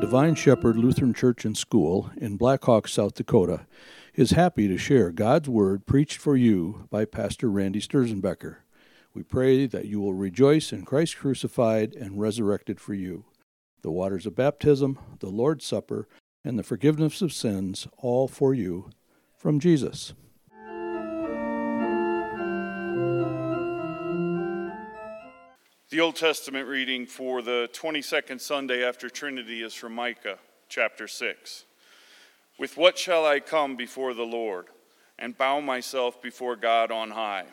Divine Shepherd Lutheran Church and School in Black Hawk, South Dakota, is happy to share God's Word preached for you by Pastor Randy Sturzenbecker. We pray that you will rejoice in Christ crucified and resurrected for you. The waters of baptism, the Lord's Supper, and the forgiveness of sins, all for you from Jesus. The Old Testament reading for the 22nd Sunday after Trinity is from Micah chapter 6. With what shall I come before the Lord and bow myself before God on high?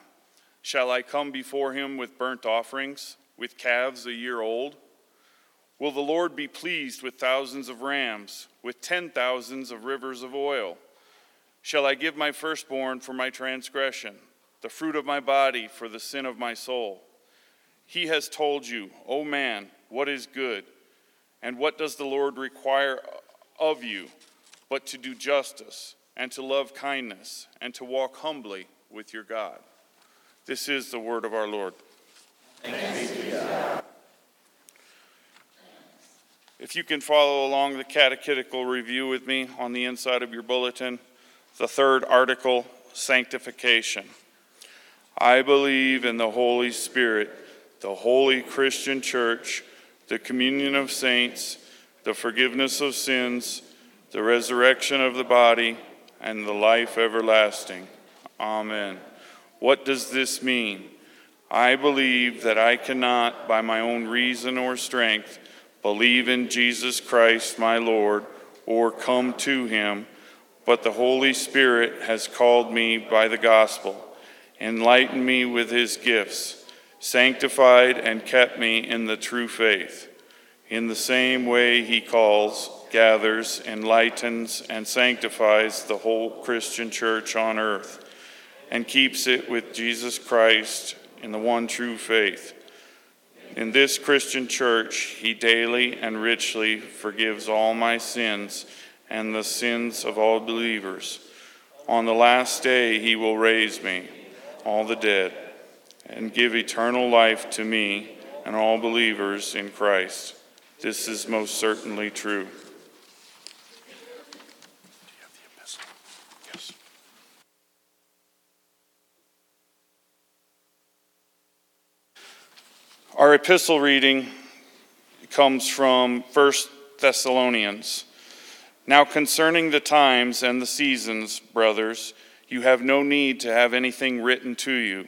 Shall I come before him with burnt offerings, with calves a year old? Will the Lord be pleased with thousands of rams, with ten thousands of rivers of oil? Shall I give my firstborn for my transgression, the fruit of my body for the sin of my soul? He has told you, O man, what is good, and what does the Lord require of you but to do justice, and to love kindness, and to walk humbly with your God. This is the word of our Lord. If you can follow along the catechetical review with me on the inside of your bulletin, the third article, sanctification. I believe in the Holy Spirit the holy Christian church, the communion of saints, the forgiveness of sins, the resurrection of the body, and the life everlasting. Amen. What does this mean? I believe that I cannot, by my own reason or strength, believe in Jesus Christ my Lord or come to him, but the Holy Spirit has called me by the gospel, enlightened me with his gifts sanctified and kept me in the true faith. In the same way, he calls, gathers, enlightens, and sanctifies the whole Christian church on earth and keeps it with Jesus Christ in the one true faith. In this Christian church, he daily and richly forgives all my sins and the sins of all believers. On the last day, he will raise me, all the dead and give eternal life to me and all believers in Christ. This is most certainly true. Our epistle reading comes from 1 Thessalonians. Now, concerning the times and the seasons, brothers, you have no need to have anything written to you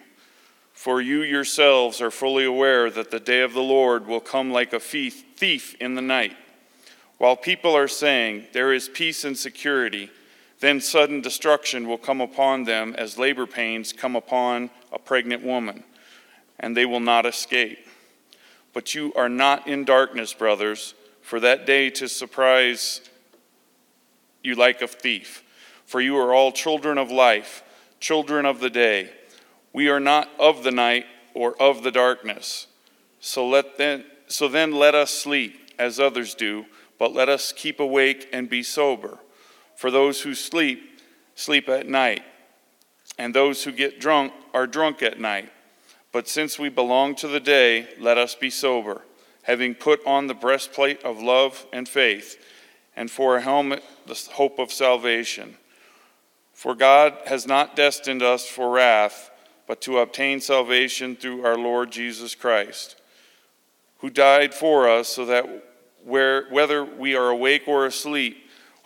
for you yourselves are fully aware that the day of the Lord will come like a thief in the night. While people are saying, There is peace and security, then sudden destruction will come upon them as labor pains come upon a pregnant woman, and they will not escape. But you are not in darkness, brothers, for that day to surprise you like a thief. For you are all children of life, children of the day. We are not of the night or of the darkness. So, let then, so then let us sleep as others do, but let us keep awake and be sober. For those who sleep, sleep at night, and those who get drunk are drunk at night. But since we belong to the day, let us be sober, having put on the breastplate of love and faith, and for a helmet, the hope of salvation. For God has not destined us for wrath but to obtain salvation through our Lord Jesus Christ, who died for us so that where, whether we are awake or asleep,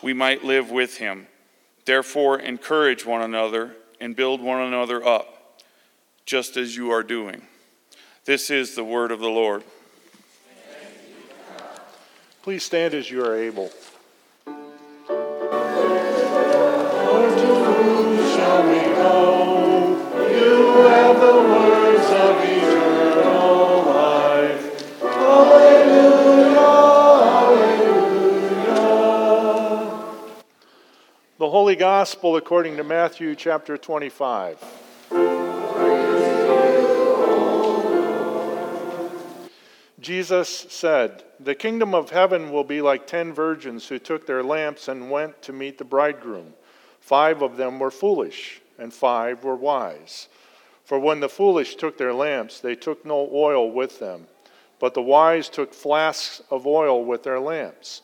we might live with him. Therefore, encourage one another and build one another up, just as you are doing. This is the word of the Lord. Please stand as you are able. The Holy Gospel according to Matthew chapter 25. Jesus said, The kingdom of heaven will be like ten virgins who took their lamps and went to meet the bridegroom. Five of them were foolish, and five were wise. For when the foolish took their lamps, they took no oil with them, but the wise took flasks of oil with their lamps.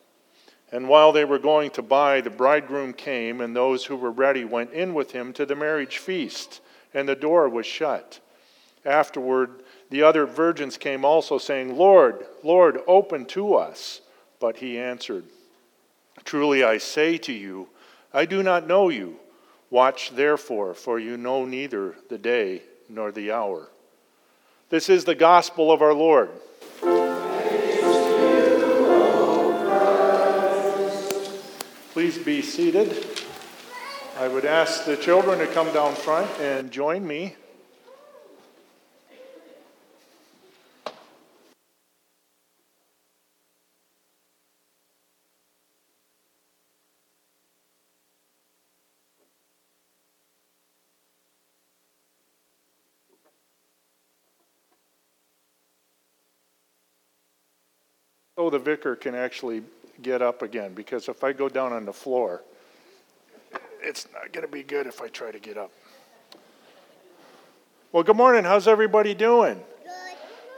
And while they were going to buy, the bridegroom came, and those who were ready went in with him to the marriage feast, and the door was shut. Afterward, the other virgins came also, saying, Lord, Lord, open to us. But he answered, Truly I say to you, I do not know you. Watch therefore, for you know neither the day nor the hour. This is the gospel of our Lord. Please be seated. I would ask the children to come down front and join me. So the vicar can actually get up again because if I go down on the floor, it's not going to be good if I try to get up. Well, good morning. How's everybody doing?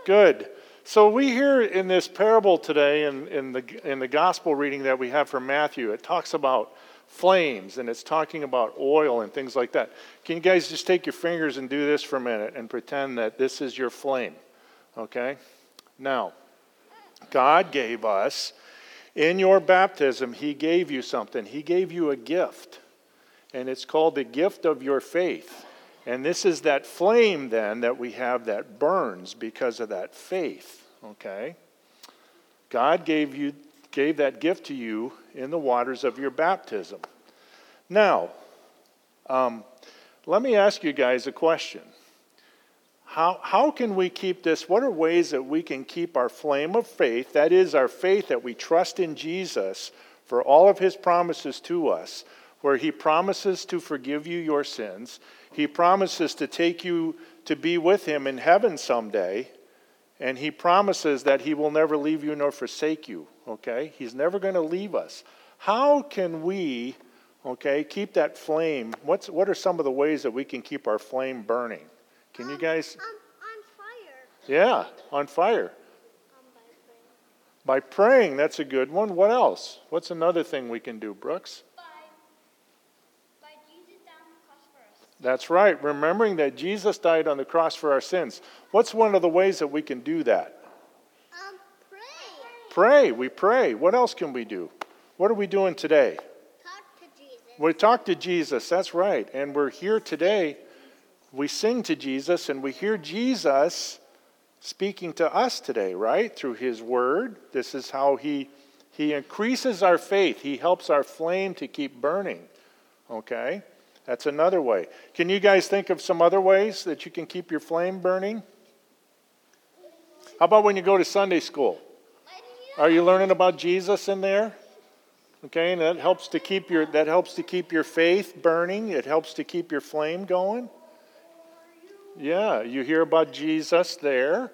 Good. Good. So we hear in this parable today, in, in, the, in the gospel reading that we have from Matthew, it talks about flames and it's talking about oil and things like that. Can you guys just take your fingers and do this for a minute and pretend that this is your flame? Okay? Now, God gave us in your baptism, He gave you something. He gave you a gift, and it's called the gift of your faith. And this is that flame then that we have that burns because of that faith, okay? God gave you gave that gift to you in the waters of your baptism. Now, um, let me ask you guys a question. How, how can we keep this? What are ways that we can keep our flame of faith, that is, our faith that we trust in Jesus for all of his promises to us, where he promises to forgive you your sins, he promises to take you to be with him in heaven someday, and he promises that he will never leave you nor forsake you, okay? He's never going to leave us. How can we, okay, keep that flame? What's, what are some of the ways that we can keep our flame burning? Can you guys? Um, on fire. Yeah, on fire. Um, by By praying. praying, that's a good one. What else? What's another thing we can do, Brooks? By, by Jesus down the cross for us. That's right, remembering that Jesus died on the cross for our sins. What's one of the ways that we can do that? Um, pray. Pray. We pray. What else can we do? What are we doing today? Talk to Jesus. We talk to Jesus, that's right. And we're here today. We sing to Jesus and we hear Jesus speaking to us today, right? Through his word. This is how he he increases our faith. He helps our flame to keep burning. Okay? That's another way. Can you guys think of some other ways that you can keep your flame burning? How about when you go to Sunday school? Are you learning about Jesus in there? Okay, and that helps to keep your that helps to keep your faith burning. It helps to keep your flame going. Yeah, you hear about Jesus there.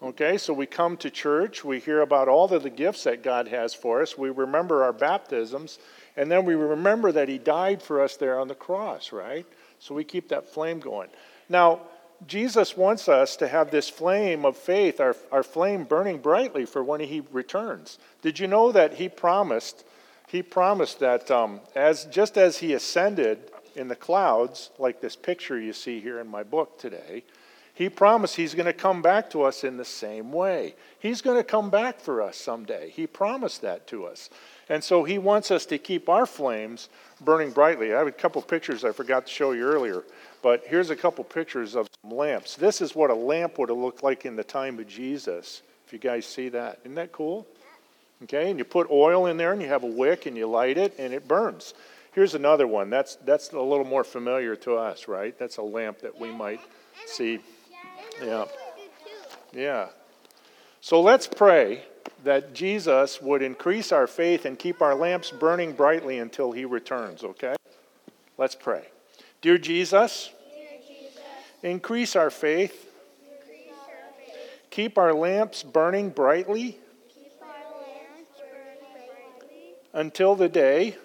Okay, so we come to church, we hear about all of the gifts that God has for us, we remember our baptisms, and then we remember that He died for us there on the cross, right? So we keep that flame going. Now, Jesus wants us to have this flame of faith, our, our flame burning brightly for when He returns. Did you know that He promised? He promised that um, as just as He ascended in the clouds, like this picture you see here in my book today, he promised he's going to come back to us in the same way. He's going to come back for us someday. He promised that to us. And so he wants us to keep our flames burning brightly. I have a couple pictures I forgot to show you earlier, but here's a couple pictures of some lamps. This is what a lamp would have looked like in the time of Jesus. If you guys see that, isn't that cool? Okay, and you put oil in there and you have a wick and you light it and it burns. Here's another one. That's that's a little more familiar to us, right? That's a lamp that we might see. Yeah. I do too. Yeah. So let's pray that Jesus would increase our faith and keep our lamps burning brightly until he returns, okay? Let's pray. Dear Jesus, increase our faith, keep our lamps burning brightly until the day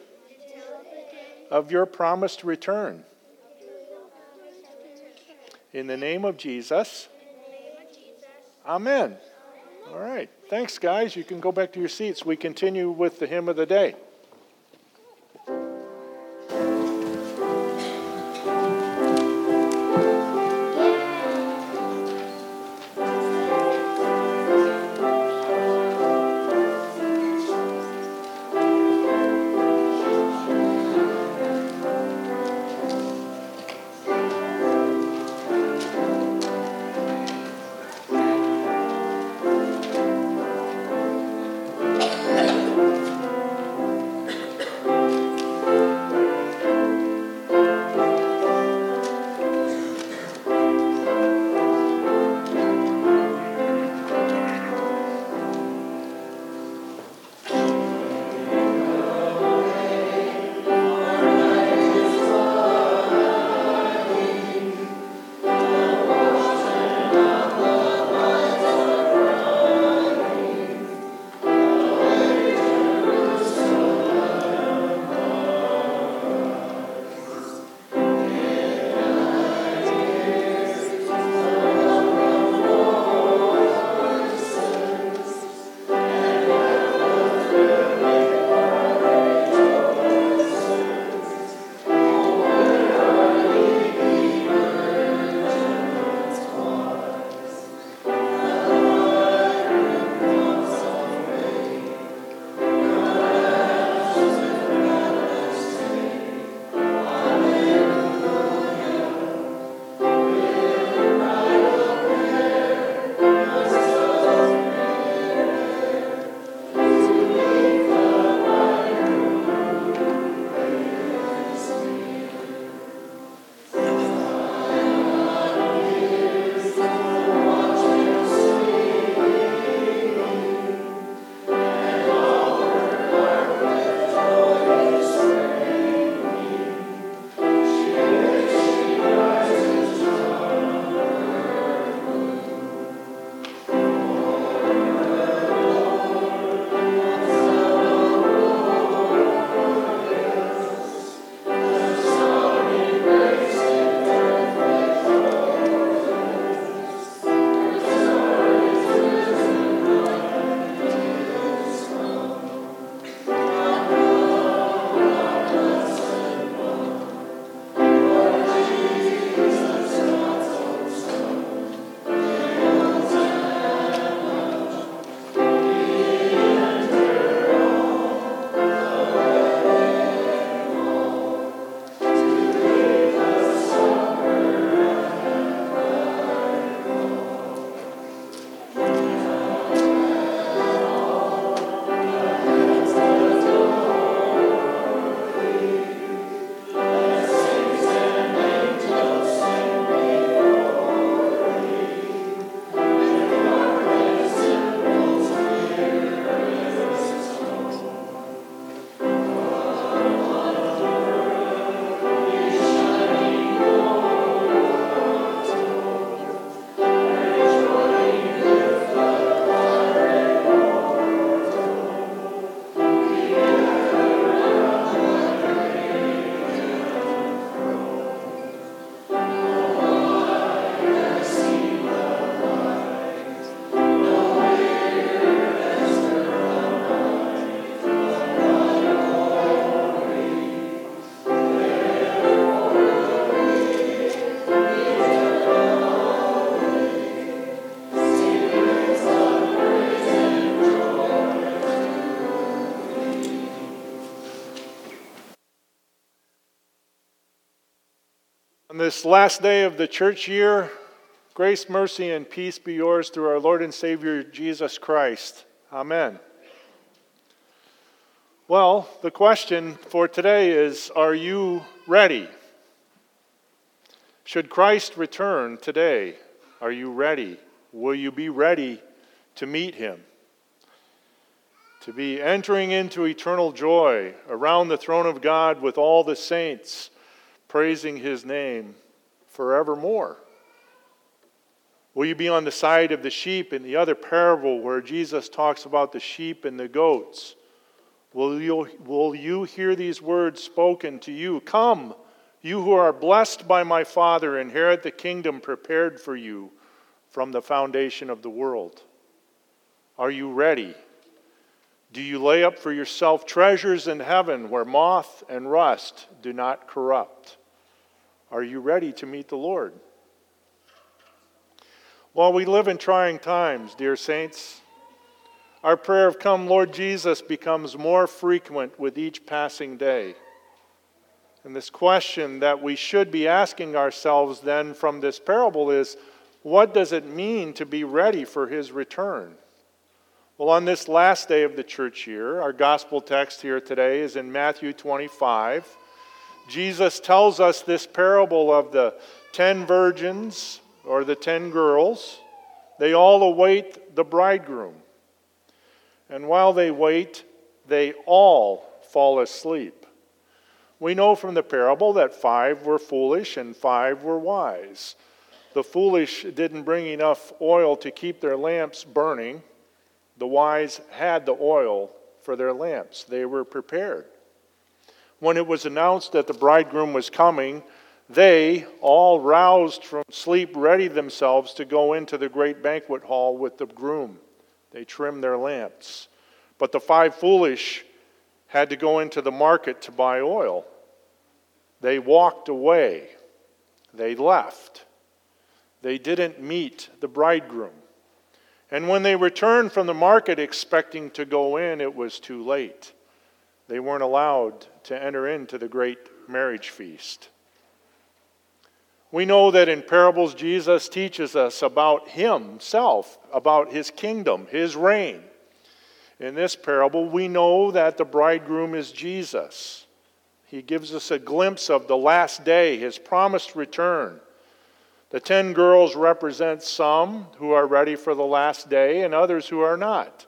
of your promised return. In the name of Jesus, Amen. All right. Thanks, guys. You can go back to your seats. We continue with the hymn of the day. This last day of the church year, grace, mercy, and peace be yours through our Lord and Savior Jesus Christ. Amen. Well, the question for today is Are you ready? Should Christ return today, are you ready? Will you be ready to meet him? to be entering into eternal joy around the throne of God with all the saints, praising his name forevermore? Will you be on the side of the sheep in the other parable where Jesus talks about the sheep and the goats? Will you, will you hear these words spoken to you? Come, you who are blessed by my Father, inherit the kingdom prepared for you from the foundation of the world. Are you ready? Do you lay up for yourself treasures in heaven where moth and rust do not corrupt? Are you ready to meet the Lord? While we live in trying times, dear saints, our prayer of Come, Lord Jesus, becomes more frequent with each passing day. And this question that we should be asking ourselves then from this parable is what does it mean to be ready for his return? Well, on this last day of the church year, our gospel text here today is in Matthew 25. Jesus tells us this parable of the ten virgins or the ten girls, they all await the bridegroom. And while they wait, they all fall asleep. We know from the parable that five were foolish and five were wise. The foolish didn't bring enough oil to keep their lamps burning. The wise had the oil for their lamps, they were prepared. When it was announced that the bridegroom was coming, they, all roused from sleep, readied themselves to go into the great banquet hall with the groom. They trimmed their lamps. But the five foolish had to go into the market to buy oil. They walked away. They left. They didn't meet the bridegroom. And when they returned from the market expecting to go in, it was too late. They weren't allowed to enter into the great marriage feast. We know that in parables, Jesus teaches us about himself, about his kingdom, his reign. In this parable, we know that the bridegroom is Jesus. He gives us a glimpse of the last day, his promised return. The ten girls represent some who are ready for the last day and others who are not.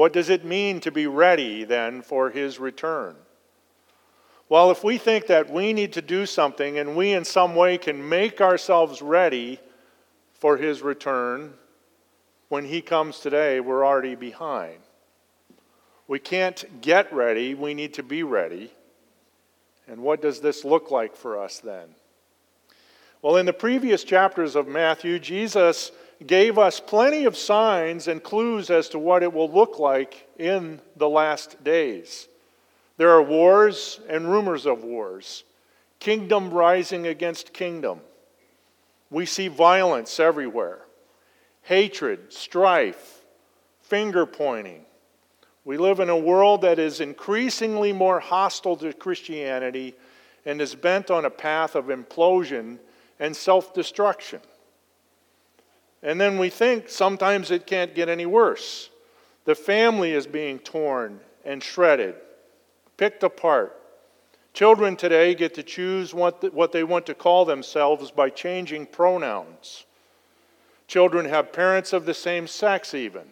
What does it mean to be ready then for his return? Well, if we think that we need to do something and we in some way can make ourselves ready for his return, when he comes today, we're already behind. We can't get ready, we need to be ready. And what does this look like for us then? Well, in the previous chapters of Matthew, Jesus gave us plenty of signs and clues as to what it will look like in the last days. There are wars and rumors of wars, kingdom rising against kingdom. We see violence everywhere hatred, strife, finger pointing. We live in a world that is increasingly more hostile to Christianity and is bent on a path of implosion and self destruction. And then we think sometimes it can't get any worse. The family is being torn and shredded picked apart. Children today get to choose what, what they want to call themselves by changing pronouns. Children have parents of the same sex, even.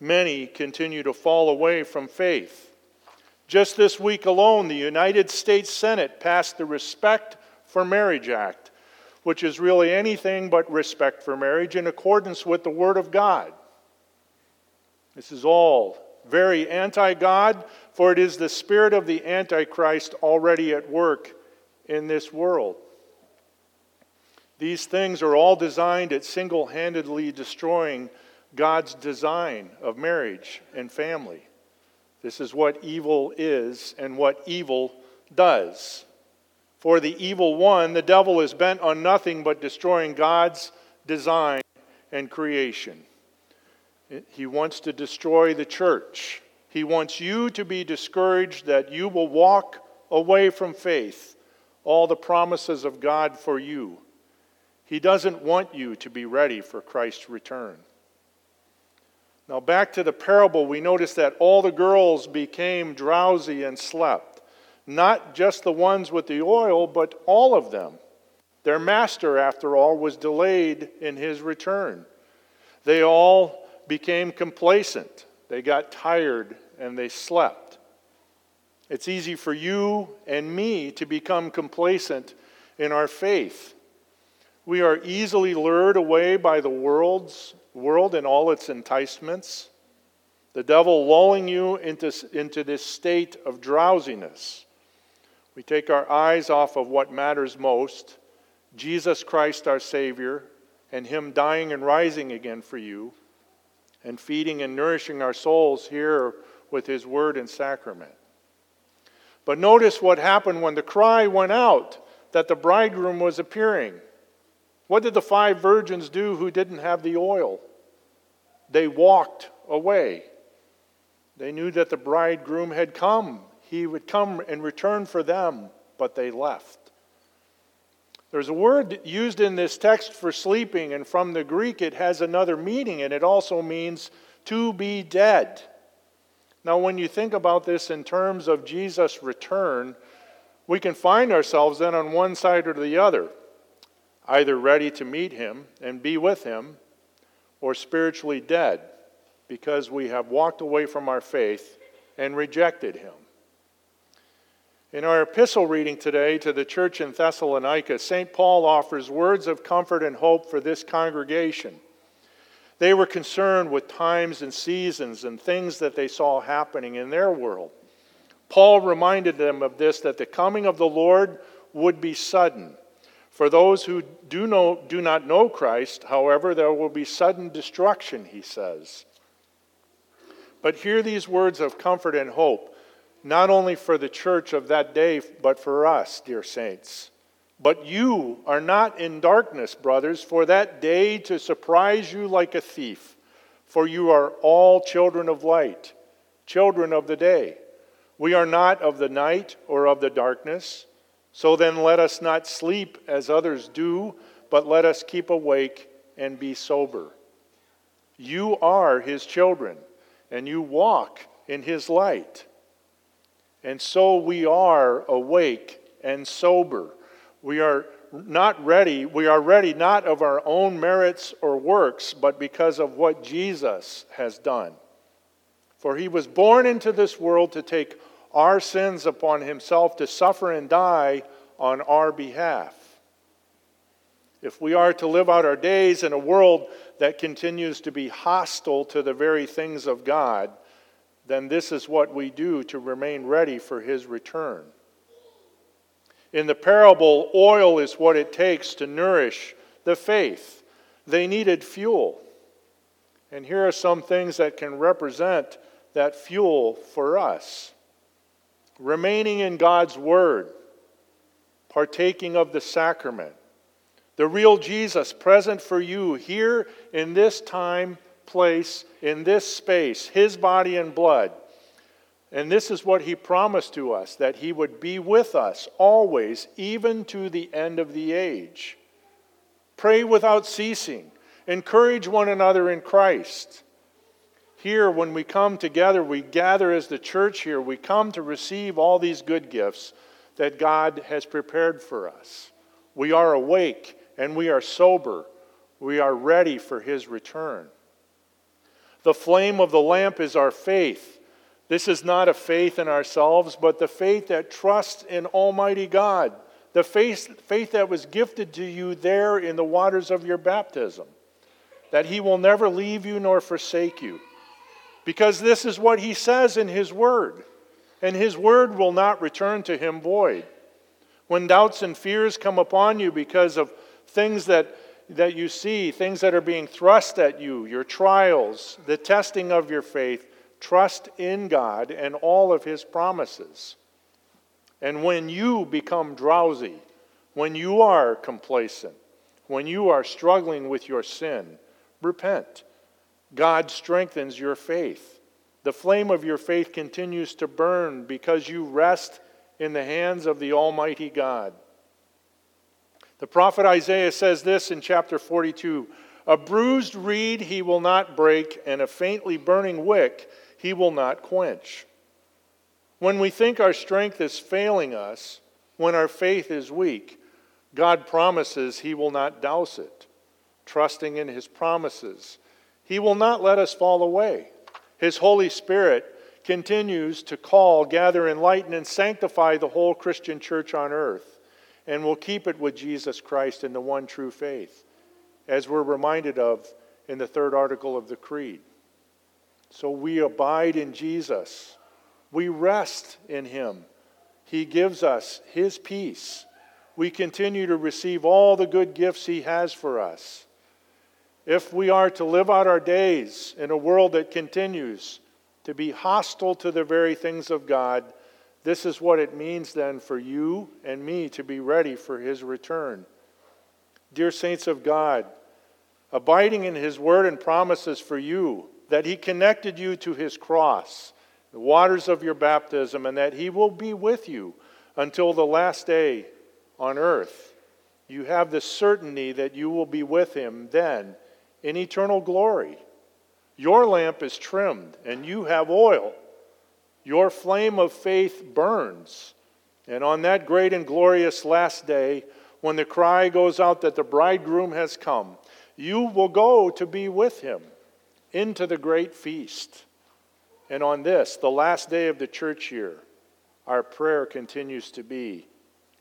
Many continue to fall away from faith. Just this week alone, the United States Senate passed the Respect for Marriage Act, which is really anything but respect for marriage in accordance with the Word of God. This is all very anti God, for it is the spirit of the Antichrist already at work in this world. These things are all designed at single handedly destroying God's design of marriage and family. This is what evil is and what evil does. For the evil one, the devil is bent on nothing but destroying God's design and creation. He wants to destroy the church. He wants you to be discouraged that you will walk away from faith, all the promises of God for you. He doesn't want you to be ready for Christ's return. Now, back to the parable, we notice that all the girls became drowsy and slept. Not just the ones with the oil, but all of them. Their master, after all, was delayed in his return. They all became complacent. they got tired, and they slept. It's easy for you and me to become complacent in our faith. We are easily lured away by the world's world and all its enticements. The devil lulling you into, into this state of drowsiness. We take our eyes off of what matters most Jesus Christ, our Savior, and Him dying and rising again for you, and feeding and nourishing our souls here with His Word and sacrament. But notice what happened when the cry went out that the bridegroom was appearing. What did the five virgins do who didn't have the oil? They walked away. They knew that the bridegroom had come. He would come and return for them, but they left. There's a word used in this text for sleeping, and from the Greek it has another meaning, and it also means to be dead. Now, when you think about this in terms of Jesus' return, we can find ourselves then on one side or the other, either ready to meet him and be with him, or spiritually dead because we have walked away from our faith and rejected him. In our epistle reading today to the church in Thessalonica, St. Paul offers words of comfort and hope for this congregation. They were concerned with times and seasons and things that they saw happening in their world. Paul reminded them of this that the coming of the Lord would be sudden. For those who do, know, do not know Christ, however, there will be sudden destruction, he says. But hear these words of comfort and hope, not only for the church of that day, but for us, dear saints. But you are not in darkness, brothers, for that day to surprise you like a thief. For you are all children of light, children of the day. We are not of the night or of the darkness. So then let us not sleep as others do, but let us keep awake and be sober. You are his children, and you walk in his light. And so we are awake and sober. We are not ready, we are ready not of our own merits or works, but because of what Jesus has done. For he was born into this world to take our sins upon himself to suffer and die on our behalf. If we are to live out our days in a world that continues to be hostile to the very things of God, then this is what we do to remain ready for his return. In the parable, oil is what it takes to nourish the faith. They needed fuel. And here are some things that can represent that fuel for us remaining in God's Word, partaking of the sacrament, the real Jesus present for you here in this time, place, in this space, His body and blood. And this is what He promised to us that He would be with us always, even to the end of the age. Pray without ceasing, encourage one another in Christ. Here, when we come together, we gather as the church here, we come to receive all these good gifts that God has prepared for us. We are awake and we are sober. We are ready for His return. The flame of the lamp is our faith. This is not a faith in ourselves, but the faith that trusts in Almighty God, the faith, faith that was gifted to you there in the waters of your baptism, that He will never leave you nor forsake you because this is what he says in his word, and his word will not return to him void. When doubts and fears come upon you because of things that, that you see, things that are being thrust at you, your trials, the testing of your faith, trust in God and all of his promises. And when you become drowsy, when you are complacent, when you are struggling with your sin, repent God strengthens your faith. The flame of your faith continues to burn because you rest in the hands of the Almighty God. The prophet Isaiah says this in chapter 42 A bruised reed he will not break, and a faintly burning wick he will not quench. When we think our strength is failing us, when our faith is weak, God promises he will not douse it, trusting in his promises he will not let us fall away. His Holy Spirit continues to call, gather, enlighten, and sanctify the whole Christian church on earth, and we'll keep it with Jesus Christ in the one true faith, as we're reminded of in the third article of the Creed. So we abide in Jesus, we rest in Him. He gives us His peace. We continue to receive all the good gifts He has for us. If we are to live out our days in a world that continues to be hostile to the very things of God, this is what it means then for you and me to be ready for His return. Dear saints of God, abiding in His word and promises for you, that He connected you to His cross, the waters of your baptism, and that He will be with you until the last day on earth. You have the certainty that you will be with Him then in eternal glory. Your lamp is trimmed, and you have oil. Your flame of faith burns. And on that great and glorious last day, when the cry goes out that the bridegroom has come, you will go to be with him into the great feast. And on this, the last day of the church year, our prayer continues to be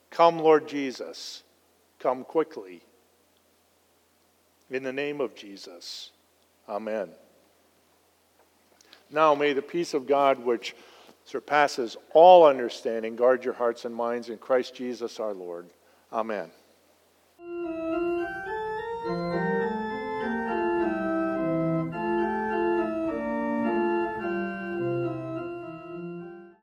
Come, Lord Jesus, come quickly. In the name of Jesus, Amen. Now may the peace of God, which surpasses all understanding, guard your hearts and minds in Christ Jesus our Lord. Amen.